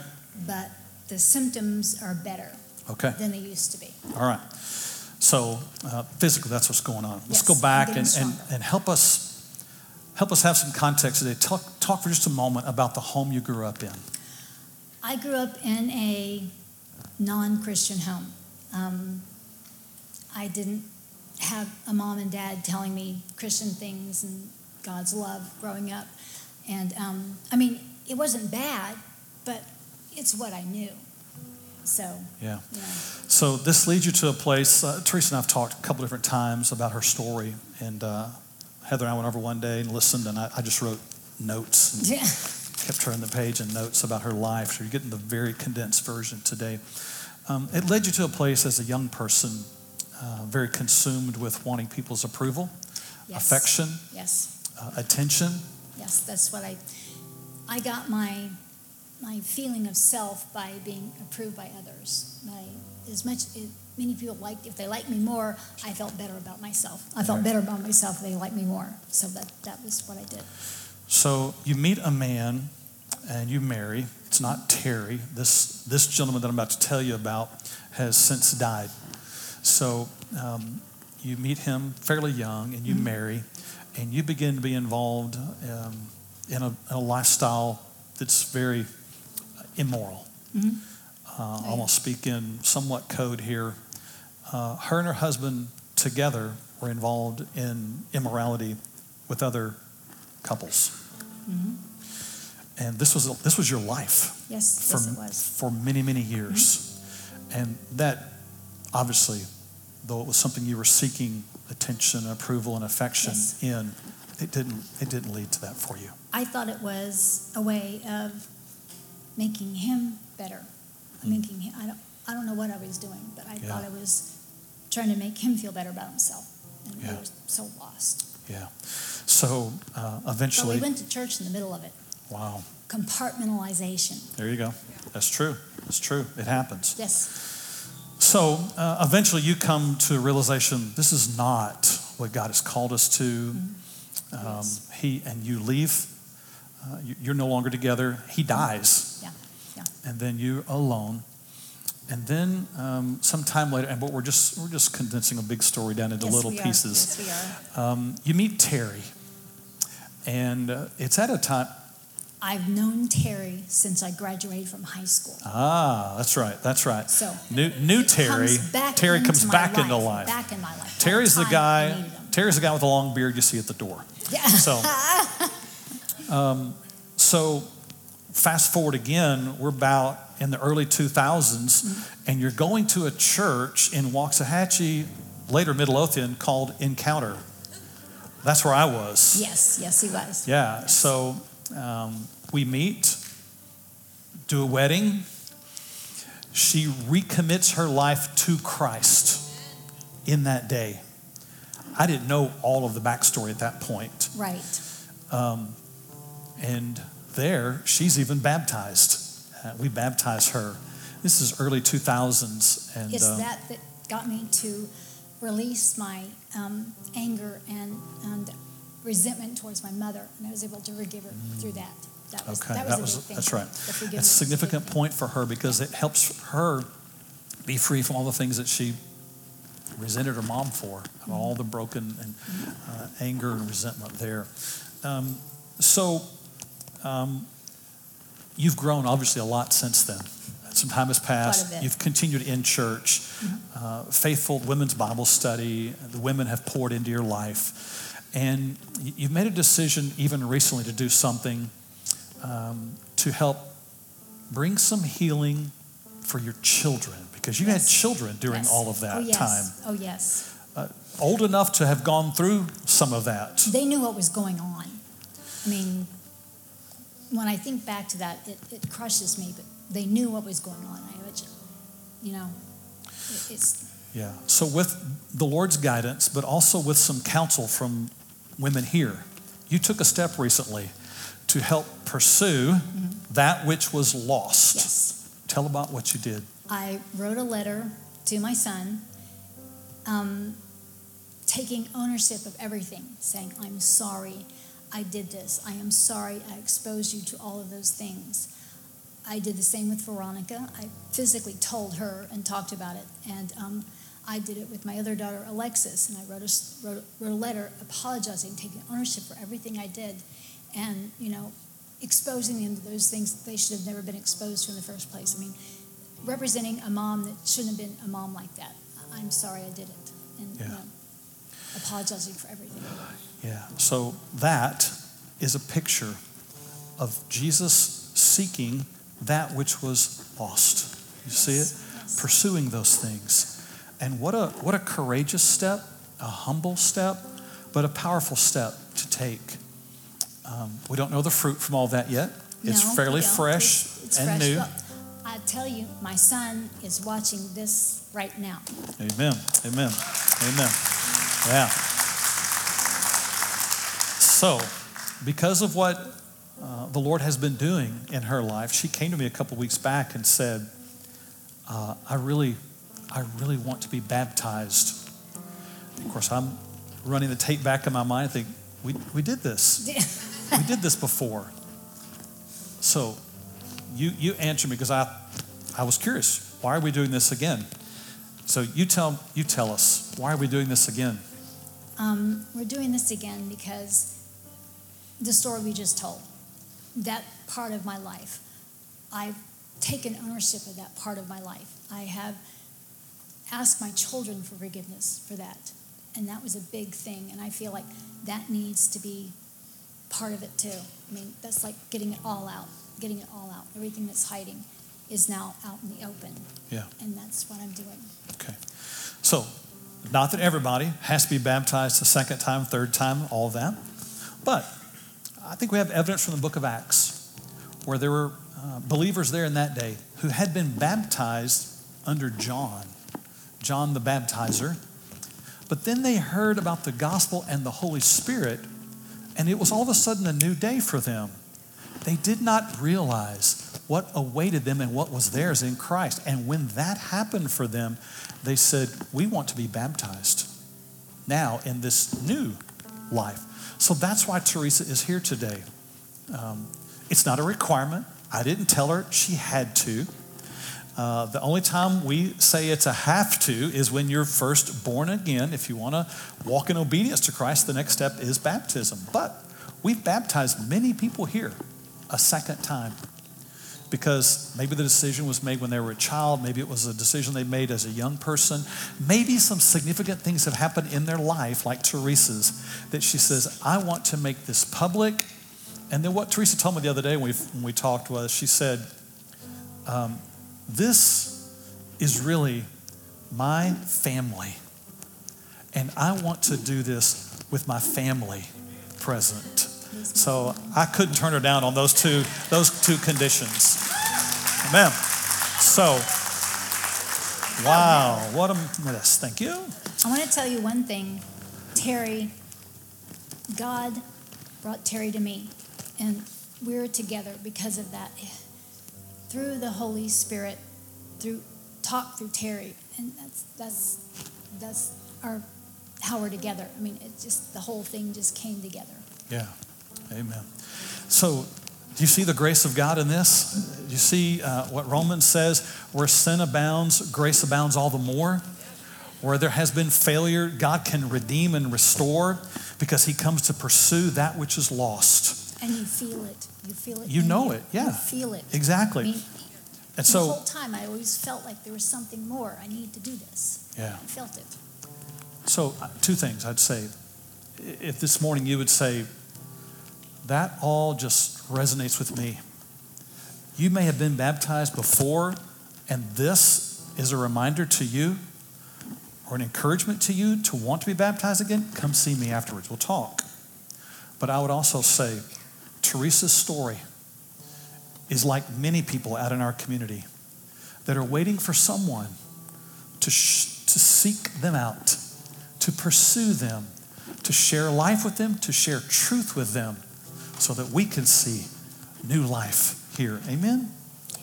But the symptoms are better Okay. than they used to be. All right. So uh, physically, that's what's going on. Let's Yes, go back and, and, and help us help us have some context today. Talk talk for just a moment about the home you grew up in. I grew up in a non Christian home. Um, I didn't have a mom and dad telling me Christian things and God's love growing up. And um, I mean, it wasn't bad, but it's what I knew. So, Yeah. know, So this leads you to a place. Uh, Teresa and I've talked a couple different times about her story, and uh, Heather and I went over one day and listened, and I, I just wrote notes and yeah. kept turning the page and notes about her life. So you're getting the very condensed version today. Um, it led you to a place as a young person, uh, very consumed with wanting people's approval, Yes. affection, Yes. uh, attention. Yes, that's what I. I got my my feeling of self by being approved by others. My, as much it, many people liked if they liked me more, I felt better about myself. I felt Right. better about myself if they liked me more. So that that was what I did. So you meet a man and you marry. It's not Terry. This, this gentleman that I'm about to tell you about has since died. So um, you meet him fairly young and you marry and you begin to be involved um, in, a, in a lifestyle that's very immoral. Mhm. Uh, I'm going to speak in somewhat code here. Uh, her and her husband together were involved in immorality with other couples. And this was, this was your life Yes, for, yes, it was. for many, many years. And that, obviously, though it was something you were seeking attention, approval, and affection Yes. in, it didn't, it didn't lead to that for you. I thought it was a way of making him better. Making him. I don't. I don't know what I was doing, but I Yeah. thought I was trying to make him feel better about himself. And Yeah. we were so lost. Yeah. So uh, But eventually, we went to church in the middle of it. wow, Compartmentalization. there you go. That's true. That's true. It happens. Yes. So uh, eventually, you come to a realization this is not what God has called us to. Um, Yes. He and you leave. Uh, you- you're no longer together. He dies, Yeah. Yeah. and then you're alone. And then um, some time later, and but we're just we're just condensing a big story down into yes, little pieces. Are. Yes, we are. Um, you meet Terry, and uh, it's at a time. I've known Terry since I graduated from high school. Ah, that's right. That's right. So New, new Terry. comes back Terry into comes back life, into life. Back in my life. Terry's the I guy. Terry's the guy with the long beard you see at the door. Yeah. So, um, so fast forward again, we're about in the early 2000s, and you're going to a church in Waxahachie, later Midlothian, called Encounter. That's where I was. yes. Yes, he was. Yeah. So um, we meet, do a wedding. She recommits her life to Christ in that day. I didn't know all of the backstory at that point. Right. Um, and there, she's even baptized. Uh, we baptized her. This is early 2000s. And It's uh, that that got me to release my um, anger and, and resentment towards my mother, and I was able to forgive her through that. That was Okay, that was that a was that's right. That's a significant point for her because it helps her be free from all the things that she resented her mom for, all the broken and uh, anger and resentment there. Um, so um, you've grown obviously a lot since then. Some time has passed. You've continued in church, mm-hmm. uh, faithful women's Bible study. The women have poured into your life. And you've made a decision even recently to do something um, to help bring some healing for your children because you yes. had children during yes. all of that oh, yes. time. Oh, yes. Uh, old enough to have gone through some of that. They knew what was going on. I mean, when I think back to that, it, it crushes me, but they knew what was going on. I, imagine you know, it, it's. Yeah. So, with the Lord's guidance, but also with some counsel from women here, you took a step recently to help pursue mm-hmm. that which was lost. Yes. Tell about what you did. I wrote a letter to my son, um, taking ownership of everything, saying, I'm sorry I did this. I am sorry I exposed you to all of those things. I did the same with Veronica. I physically told her and talked about it. And um, I did it with my other daughter, Alexis. And I wrote a, wrote, wrote a letter apologizing, taking ownership for everything I did. And, you know, exposing them to those things they should have never been exposed to in the first place. I mean, representing a mom that shouldn't have been a mom like that. I'm sorry I did it. And, yeah. you know, apologizing for everything. Yeah. So that is a picture of Jesus seeking that which was lost. You see it? Yes. Pursuing those things. And what a what a courageous step, a humble step, but a powerful step to take. Um, we don't know the fruit from all that yet. It's no, fairly fresh it's, it's and fresh. new. I tell you, my son is watching this right now. Amen. Amen. Amen. Yeah. So, because of what uh, the Lord has been doing in her life, she came to me a couple weeks back and said, uh, "I really, I really want to be baptized." Of course, I'm running the tape back in my mind. I think we we did this. we did this before. So, you you answer me because I I was curious. Why are we doing this again? So you tell you tell us why are we doing this again? Um, we're doing this again because the story we just told, that part of my life. I've taken ownership of that part of my life. I have asked my children for forgiveness for that. And that was a big thing. And I feel like that needs to be part of it too. I mean, that's like getting it all out, getting it all out. Everything that's hiding is now out in the open. Yeah. And that's what I'm doing. Okay. So, not that everybody has to be baptized the second time, third time, all of that. But I think we have evidence from the book of Acts where there were uh, believers there in that day who had been baptized under John, John the baptizer. But then they heard about the gospel and the Holy Spirit, and it was all of a sudden a new day for them. They did not realize what awaited them and what was theirs in Christ. And when that happened for them, they said, We want to be baptized now in this new life. So that's why Teresa is here today. Um, it's not a requirement. I didn't tell her she had to. Uh, the only time we say it's a have to is when you're first born again. If you want to walk in obedience to Christ, the next step is baptism. But we've baptized many people here a second time because maybe the decision was made when they were a child, maybe it was a decision they made as a young person. Maybe some significant things have happened in their life, like Teresa's, that she says, I want to make this public. And then what Teresa told me the other day when we, when we talked was, she said, um, This is really my family. And I want to do this with my family present. So I couldn't turn her down on those two, those two conditions. Amen. So, wow, what a mess. Thank you. I want to tell you one thing. Terry, God brought Terry to me, and we're together because of that. Through the Holy Spirit, through talk through Terry, and that's that's that's our how we're together. I mean, it just the whole thing just came together. Yeah. Amen. So, do you see the grace of God in this? Do you see uh, what Romans says? Where sin abounds, grace abounds all the more. Where there has been failure, God can redeem and restore because He comes to pursue that which is lost. And you feel it. You feel it. You know it, yeah. You feel it. Exactly. I mean, And the so, whole time I always felt like there was something more. I need to do this. yeah. I felt it. So, uh, two things I'd say. If this morning you would say, that all just resonates with me. You may have been baptized before, and this is a reminder to you or an encouragement to you to want to be baptized again. Come see me afterwards. We'll talk. But I would also say, Teresa's story is like many people out in our community that are waiting for someone to, sh- to seek them out, to pursue them, to share life with them, to share truth with them, so that we can see new life here. Amen?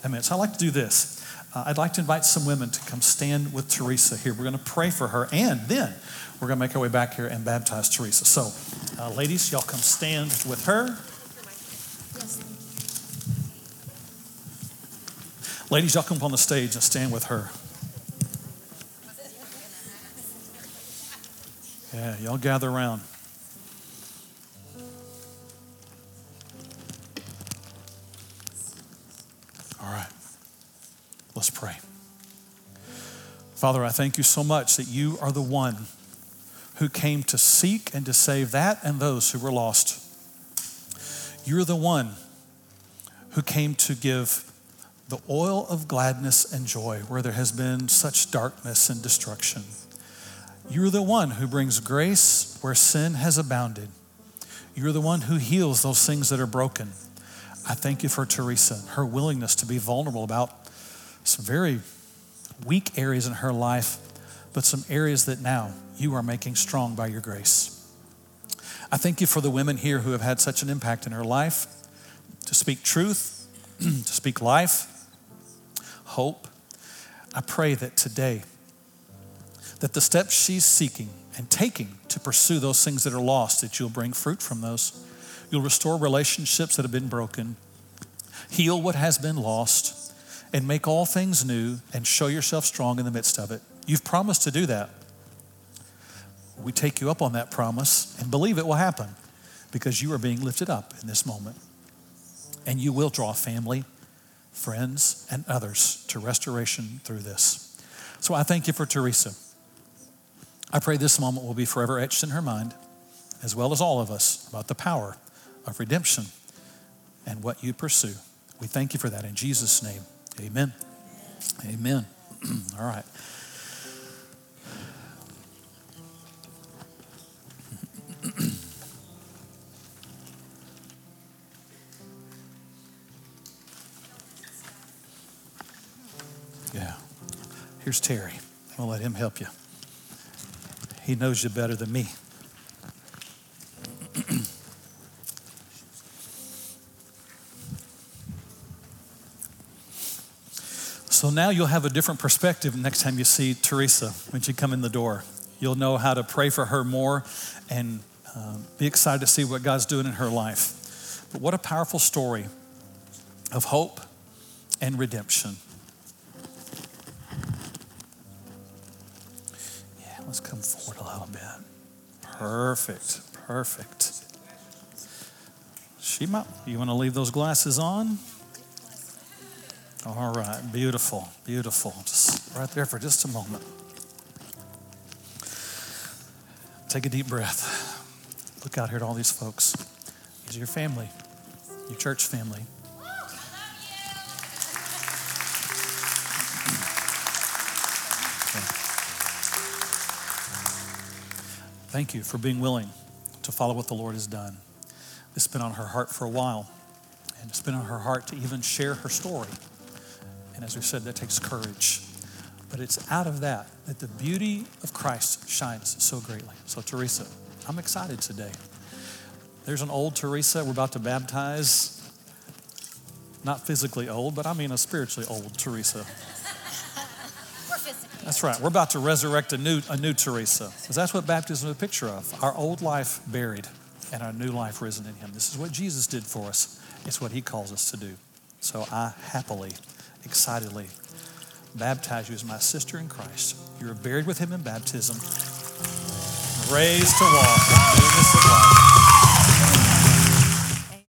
Amen. So I'd like to do this. Uh, I'd like to invite some women to come stand with Teresa here. We're going to pray for her, and then we're going to make our way back here and baptize Teresa. So, uh, ladies, y'all come stand with her. Ladies, y'all come up on the stage and stand with her. Yeah, y'all gather around. All right, let's pray. Father, I thank you so much that you are the one who came to seek and to save that and those who were lost. You're the one who came to give the oil of gladness and joy where there has been such darkness and destruction. You're the one who brings grace where sin has abounded. You're the one who heals those things that are broken. I thank you for Teresa, her willingness to be vulnerable about some very weak areas in her life, but some areas that now you are making strong by your grace. I thank you for the women here who have had such an impact in her life to speak truth, to speak life, hope. I pray that today, that the steps she's seeking and taking to pursue those things that are lost, that you'll bring fruit from those. You'll restore relationships that have been broken, heal what has been lost, and make all things new and show yourself strong in the midst of it. You've promised to do that. We take you up on that promise and believe it will happen because you are being lifted up in this moment. And you will draw family, friends, and others to restoration through this. So I thank you for Teresa. I pray this moment will be forever etched in her mind, as well as all of us, about the power of redemption and what you pursue. We thank you for that in Jesus' name. Amen. Amen. all right. Here's Terry. I'll let him help you. He knows you better than me. so now you'll have a different perspective next time you see Teresa when she come in the door. You'll know how to pray for her more and uh, be excited to see what God's doing in her life. But what a powerful story of hope and redemption. Perfect, perfect. Might, you want to leave those glasses on? All right, beautiful, beautiful. Just right there for just a moment. Take a deep breath. Look out here at all these folks. These are your family, your church family. Thank you for being willing to follow what the Lord has done. It's been on her heart for a while, and it's been on her heart to even share her story. And as we said, that takes courage. But it's out of that that the beauty of Christ shines so greatly. So, Teresa, I'm excited today. There's an old Teresa we're about to baptize. Not physically old, but I mean a spiritually old Teresa. That's right. We're about to resurrect a new, a new Teresa. Because that's what baptism is a picture of. Our old life buried and our new life risen in him. This is what Jesus did for us. It's what he calls us to do. So I happily, excitedly baptize you as my sister in Christ. You are buried with him in baptism, raised to walk in the newness of life.